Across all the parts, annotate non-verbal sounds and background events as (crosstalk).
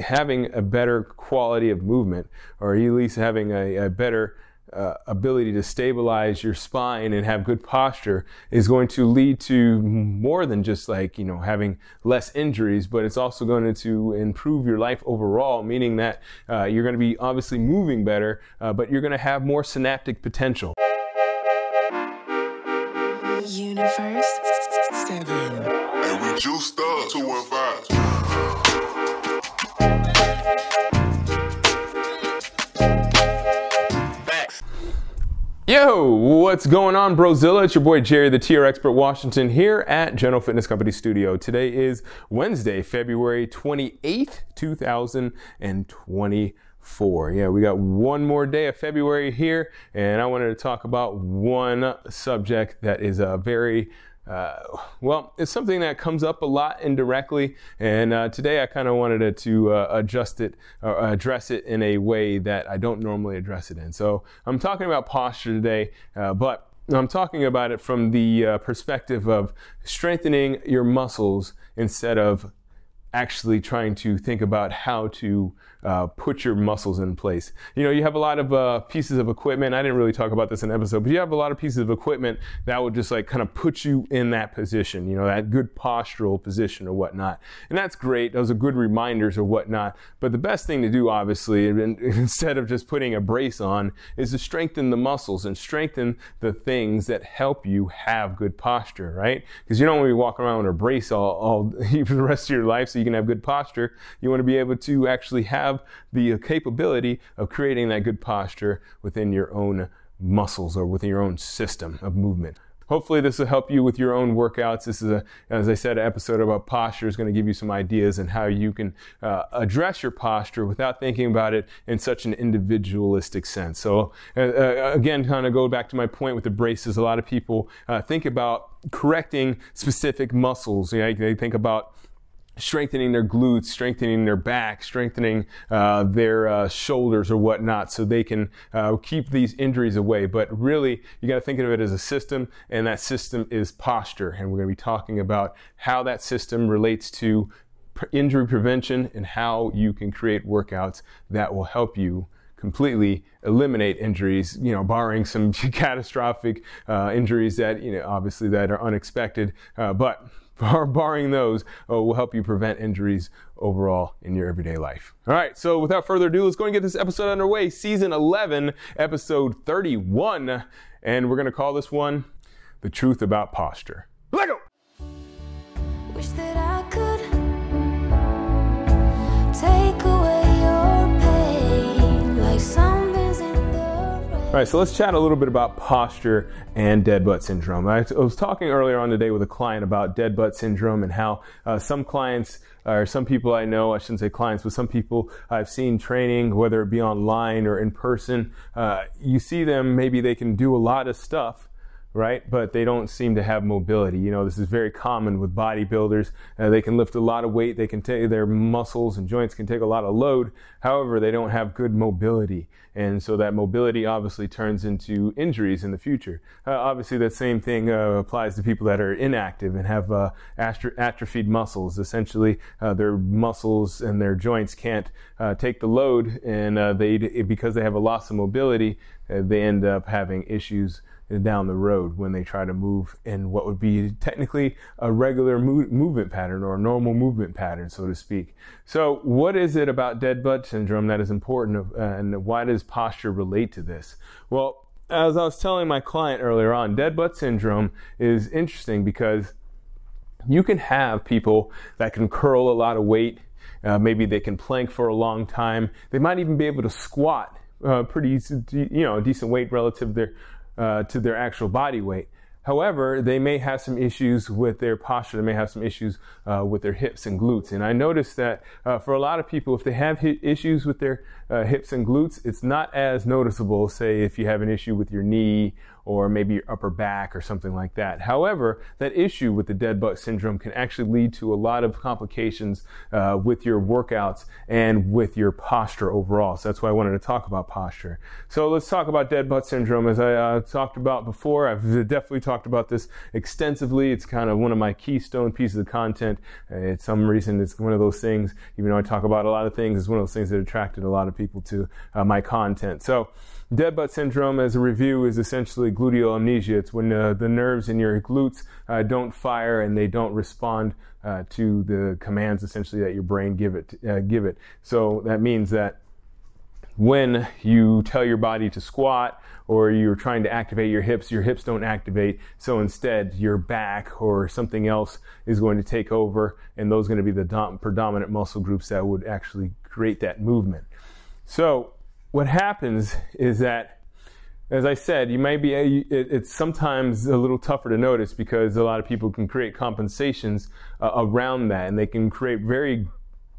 having a better quality of movement, or at least having a, a better uh, ability to stabilize your spine and have good posture is going to lead to more than just like you know having less injuries but it's also going to improve your life overall meaning that uh, you're going to be obviously moving better uh, but you're going to have more synaptic potential Universe 7. And we juiced up 215. Yo, what's going on, Brozilla? It's your boy Jerry, the TR Expert Washington, here at General Fitness Company Studio. Today is Wednesday, February 28th, 2024. Yeah, we got one more day of February here, and I wanted to talk about one subject that is a very uh, well, it's something that comes up a lot indirectly, and uh, today I kind of wanted to, to uh, adjust it or address it in a way that I don't normally address it in. So I'm talking about posture today, uh, but I'm talking about it from the uh, perspective of strengthening your muscles instead of actually trying to think about how to uh, put your muscles in place. You know, you have a lot of uh, pieces of equipment. I didn't really talk about this in episode, but you have a lot of pieces of equipment that will just like kind of put you in that position, you know, that good postural position or whatnot. And that's great. Those are good reminders or whatnot. But the best thing to do, obviously, (laughs) instead of just putting a brace on, is to strengthen the muscles and strengthen the things that help you have good posture, right? Because you don't want to be walking around with a brace all, all (laughs) the rest of your life so you can have good posture. You want to be able to actually have the capability of creating that good posture within your own muscles or within your own system of movement. Hopefully, this will help you with your own workouts. This is a, as I said, an episode about posture is going to give you some ideas and how you can uh, address your posture without thinking about it in such an individualistic sense. So, uh, uh, again, kind of go back to my point with the braces. A lot of people uh, think about correcting specific muscles. You know, they think about strengthening their glutes, strengthening their back, strengthening uh, their uh, shoulders or whatnot, so they can uh, keep these injuries away. But really, you got to think of it as a system, and that system is posture. And we're going to be talking about how that system relates to injury prevention and how you can create workouts that will help you completely eliminate injuries, you know, barring some (laughs) catastrophic uh, injuries that, you know, obviously that are unexpected. Uh, but barring those, uh, will help you prevent injuries overall in your everyday life. All right, so without further ado, let's go and get this episode underway. Season 11, episode 31. And we're going to call this one The Truth About Posture. Let go! Wish that I could take away all right, so let's chat a little bit about posture and dead butt syndrome. I was talking earlier on today with a client about dead butt syndrome and how uh, some clients or some people I know, I shouldn't say clients, but some people I've seen training, whether it be online or in person, uh, you see them, maybe they can do a lot of stuff, right? But they don't seem to have mobility. You know, this is very common with bodybuilders. Uh, they can lift a lot of weight. They can take their muscles and joints can take a lot of load. However, they don't have good mobility. And so that mobility obviously turns into injuries in the future. Uh, obviously, that same thing uh, applies to people that are inactive and have uh, atrophied muscles. Essentially, uh, their muscles and their joints can't uh, take the load, and they because they have a loss of mobility, they end up having issues down the road when they try to move in what would be technically a regular mo- movement pattern or a normal movement pattern, so to speak. So, what is it about dead butt syndrome that is important, uh, and why does posture relate to this? Well, as I was telling my client earlier on, dead butt syndrome is interesting because you can have people that can curl a lot of weight. Uh, maybe they can plank for a long time. They might even be able to squat uh, pretty, you know, decent weight relative to their uh, to their actual body weight. However, they may have some issues with their posture. They may have some issues uh, with their hips and glutes. And I noticed that uh, for a lot of people, if they have issues with their uh, hips and glutes, it's not as noticeable, say, if you have an issue with your knee or maybe your upper back or something like that. However, that issue with the dead butt syndrome can actually lead to a lot of complications uh, with your workouts and with your posture overall. So that's why I wanted to talk about posture. So let's talk about dead butt syndrome. As I uh, talked about before, I've definitely talked about this extensively. It's kind of one of my keystone pieces of content. Uh, it's some reason it's one of those things, even though I talk about a lot of things, it's one of those things that attracted a lot of people to uh, my content. So, dead butt syndrome, as a review, is essentially gluteal amnesia. It's when uh, the nerves in your glutes uh, don't fire and they don't respond uh, to the commands essentially that your brain give it. Uh, give it. So that means that when you tell your body to squat or you're trying to activate your hips, your hips don't activate. So instead, your back or something else is going to take over, and those are going to be the dom- predominant muscle groups that would actually create that movement. So what happens is that as I said, you may be, it's sometimes a little tougher to notice because a lot of people can create compensations uh, around that and they can create very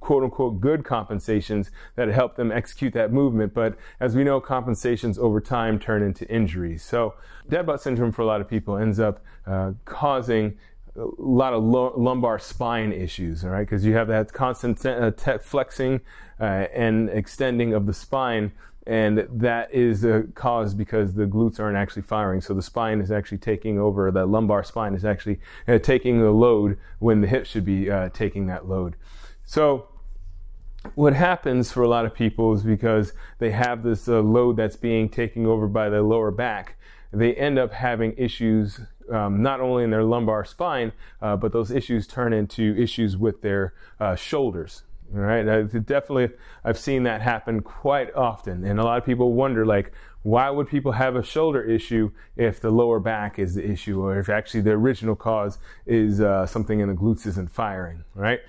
quote unquote good compensations that help them execute that movement. But as we know, compensations over time turn into injuries. So dead butt syndrome for a lot of people ends up uh, causing a lot of lumbar spine issues, all right? Because you have that constant uh, te- flexing uh, and extending of the spine, and that is uh, caused because the glutes aren't actually firing. So the spine is actually taking over, the lumbar spine is actually uh, taking the load when the hip should be uh, taking that load. So, what happens for a lot of people is because they have this uh, load that's being taken over by the lower back, they end up having issues um, not only in their lumbar spine, uh, but those issues turn into issues with their uh, shoulders. All right, I, definitely, I've seen that happen quite often, and a lot of people wonder, like, why would people have a shoulder issue if the lower back is the issue, or if actually the original cause is uh, something in the glutes isn't firing, right?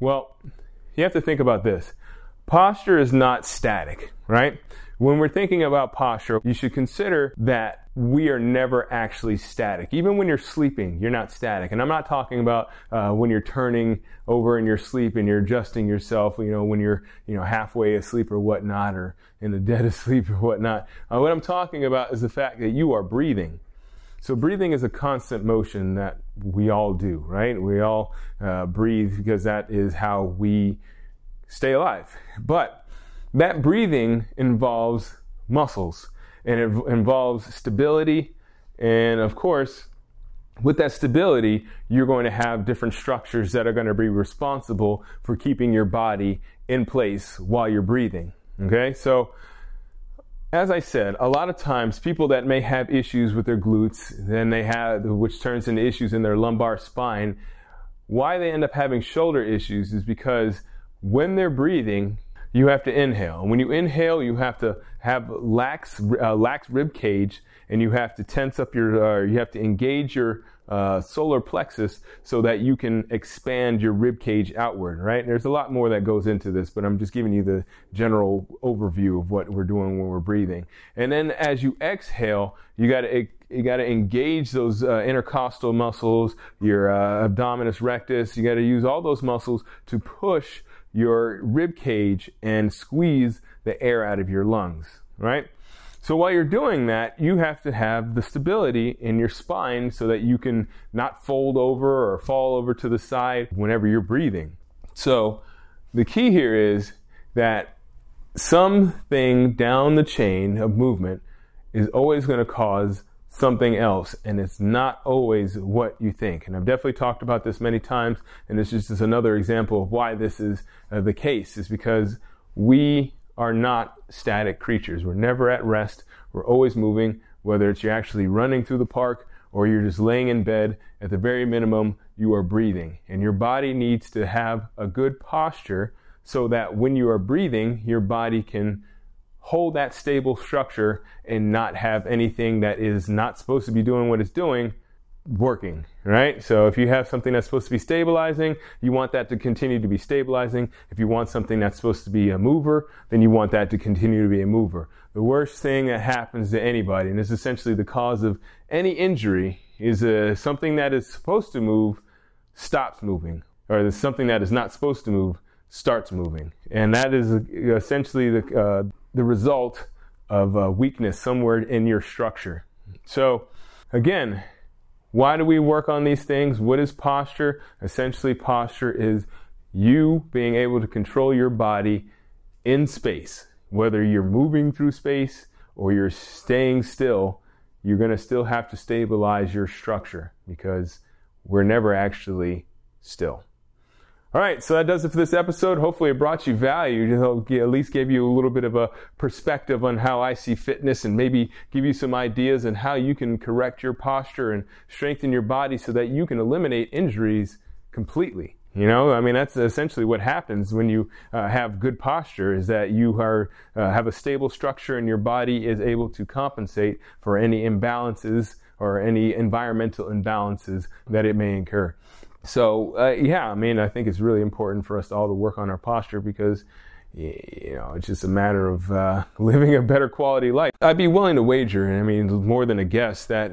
Well, you have to think about this. Posture is not static, right? When we're thinking about posture, you should consider that we are never actually static. Even when you're sleeping, you're not static. And I'm not talking about uh, when you're turning over in your sleep and you're adjusting yourself, you know, when you're, you know, halfway asleep or whatnot, or in the (laughs) dead of sleep or whatnot. Uh, what I'm talking about is the fact that you are breathing. So breathing is a constant motion that we all do, right? We all uh, breathe because that is how we stay alive. But that breathing involves muscles and it involves stability. And of course, with that stability, you're going to have different structures that are going to be responsible for keeping your body in place while you're breathing. Okay, so as I said, a lot of times people that may have issues with their glutes, then they have, which turns into issues in their lumbar spine, why they end up having shoulder issues is because when they're breathing, you have to inhale. And when you inhale, you have to have lax, uh, lax rib cage, and you have to tense up your, uh, you have to engage your uh, solar plexus so that you can expand your rib cage outward, right? There's a lot more that goes into this, but I'm just giving you the general overview of what we're doing when we're breathing. And then as you exhale, you got to you got to engage those uh, intercostal muscles, your uh, abdominis rectus. You got to use all those muscles to push your rib cage and squeeze the air out of your lungs, right? So while you're doing that, you have to have the stability in your spine so that you can not fold over or fall over to the side whenever you're breathing. So the key here is that something down the chain of movement is always going to cause something else and it's not always what you think and i've definitely talked about this many times and this is just another example of why this is uh, the case is because we are not static creatures. We're never at rest. We're always moving, whether it's you're actually running through the park or you're just laying in bed. At the very minimum, you are breathing. And your body needs to have a good posture so that when you are breathing, your body can hold that stable structure and not have anything that is not supposed to be doing what it's doing working, right? So if you have something that's supposed to be stabilizing, you want that to continue to be stabilizing. If you want something that's supposed to be a mover, then you want that to continue to be a mover. The worst thing that happens to anybody, and it's essentially the cause of any injury, is uh, something that is supposed to move stops moving, or something that is not supposed to move starts moving. And that is uh, essentially the, uh, the result of uh, weakness somewhere in your structure. So again, why do we work on these things? What is posture? Essentially, posture is you being able to control your body in space, whether you're moving through space or you're staying still. you're going to still have to stabilize your structure because we're never actually still. All right, so that does it for this episode. Hopefully, it brought you value. It'll at least give you a little bit of a perspective on how I see fitness and maybe give you some ideas on how you can correct your posture and strengthen your body so that you can eliminate injuries completely. You know, I mean, that's essentially what happens when you uh, have good posture is that you are, uh, have a stable structure and your body is able to compensate for any imbalances or any environmental imbalances that it may incur. So, uh, yeah, I mean, I think it's really important for us all to work on our posture because, you know, it's just a matter of uh, (laughs) living a better quality life. I'd be willing to wager, and I mean, more than a guess, that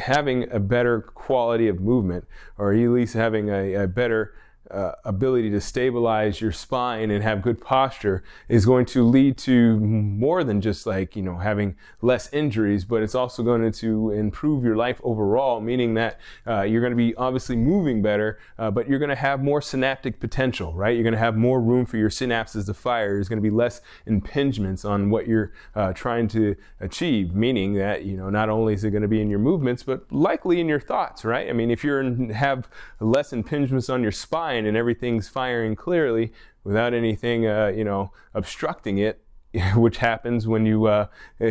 having a better quality of movement, or at least having a, a better uh, ability to stabilize your spine and have good posture is going to lead to more than just like, you know, having less injuries, but it's also going to improve your life overall, meaning that uh, you're going to be obviously moving better, uh, but you're going to have more synaptic potential, right? You're going to have more room for your synapses to fire. There's going to be less impingements on what you're uh, trying to achieve, meaning that, you know, not only is it going to be in your movements, but likely in your thoughts, right? I mean, if you're have less impingements on your spine, and everything's firing clearly without anything, uh, you know, obstructing it, (laughs) which happens when you uh,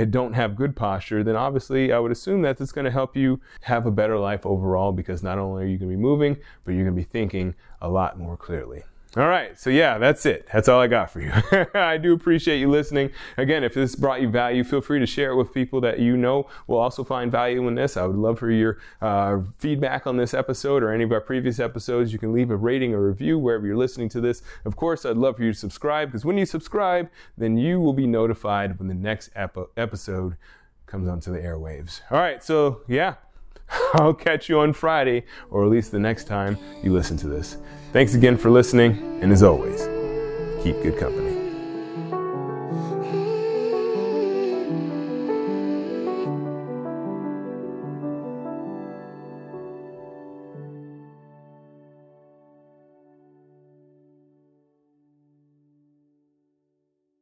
don't have good posture, then obviously I would assume that it's going to help you have a better life overall because not only are you going to be moving, but you're going to be thinking a lot more clearly. All right. So yeah, that's it. That's all I got for you. (laughs) I do appreciate you listening. Again, if this brought you value, feel free to share it with people that you know will also find value in this. I would love for your uh, feedback on this episode or any of our previous episodes. You can leave a rating or review wherever you're listening to this. Of course, I'd love for you to subscribe because when you subscribe, then you will be notified when the next ep- episode comes onto the airwaves. All right. So yeah. (laughs) I'll catch you on Friday, or at least the next time you listen to this. Thanks again for listening, and as always, keep good company.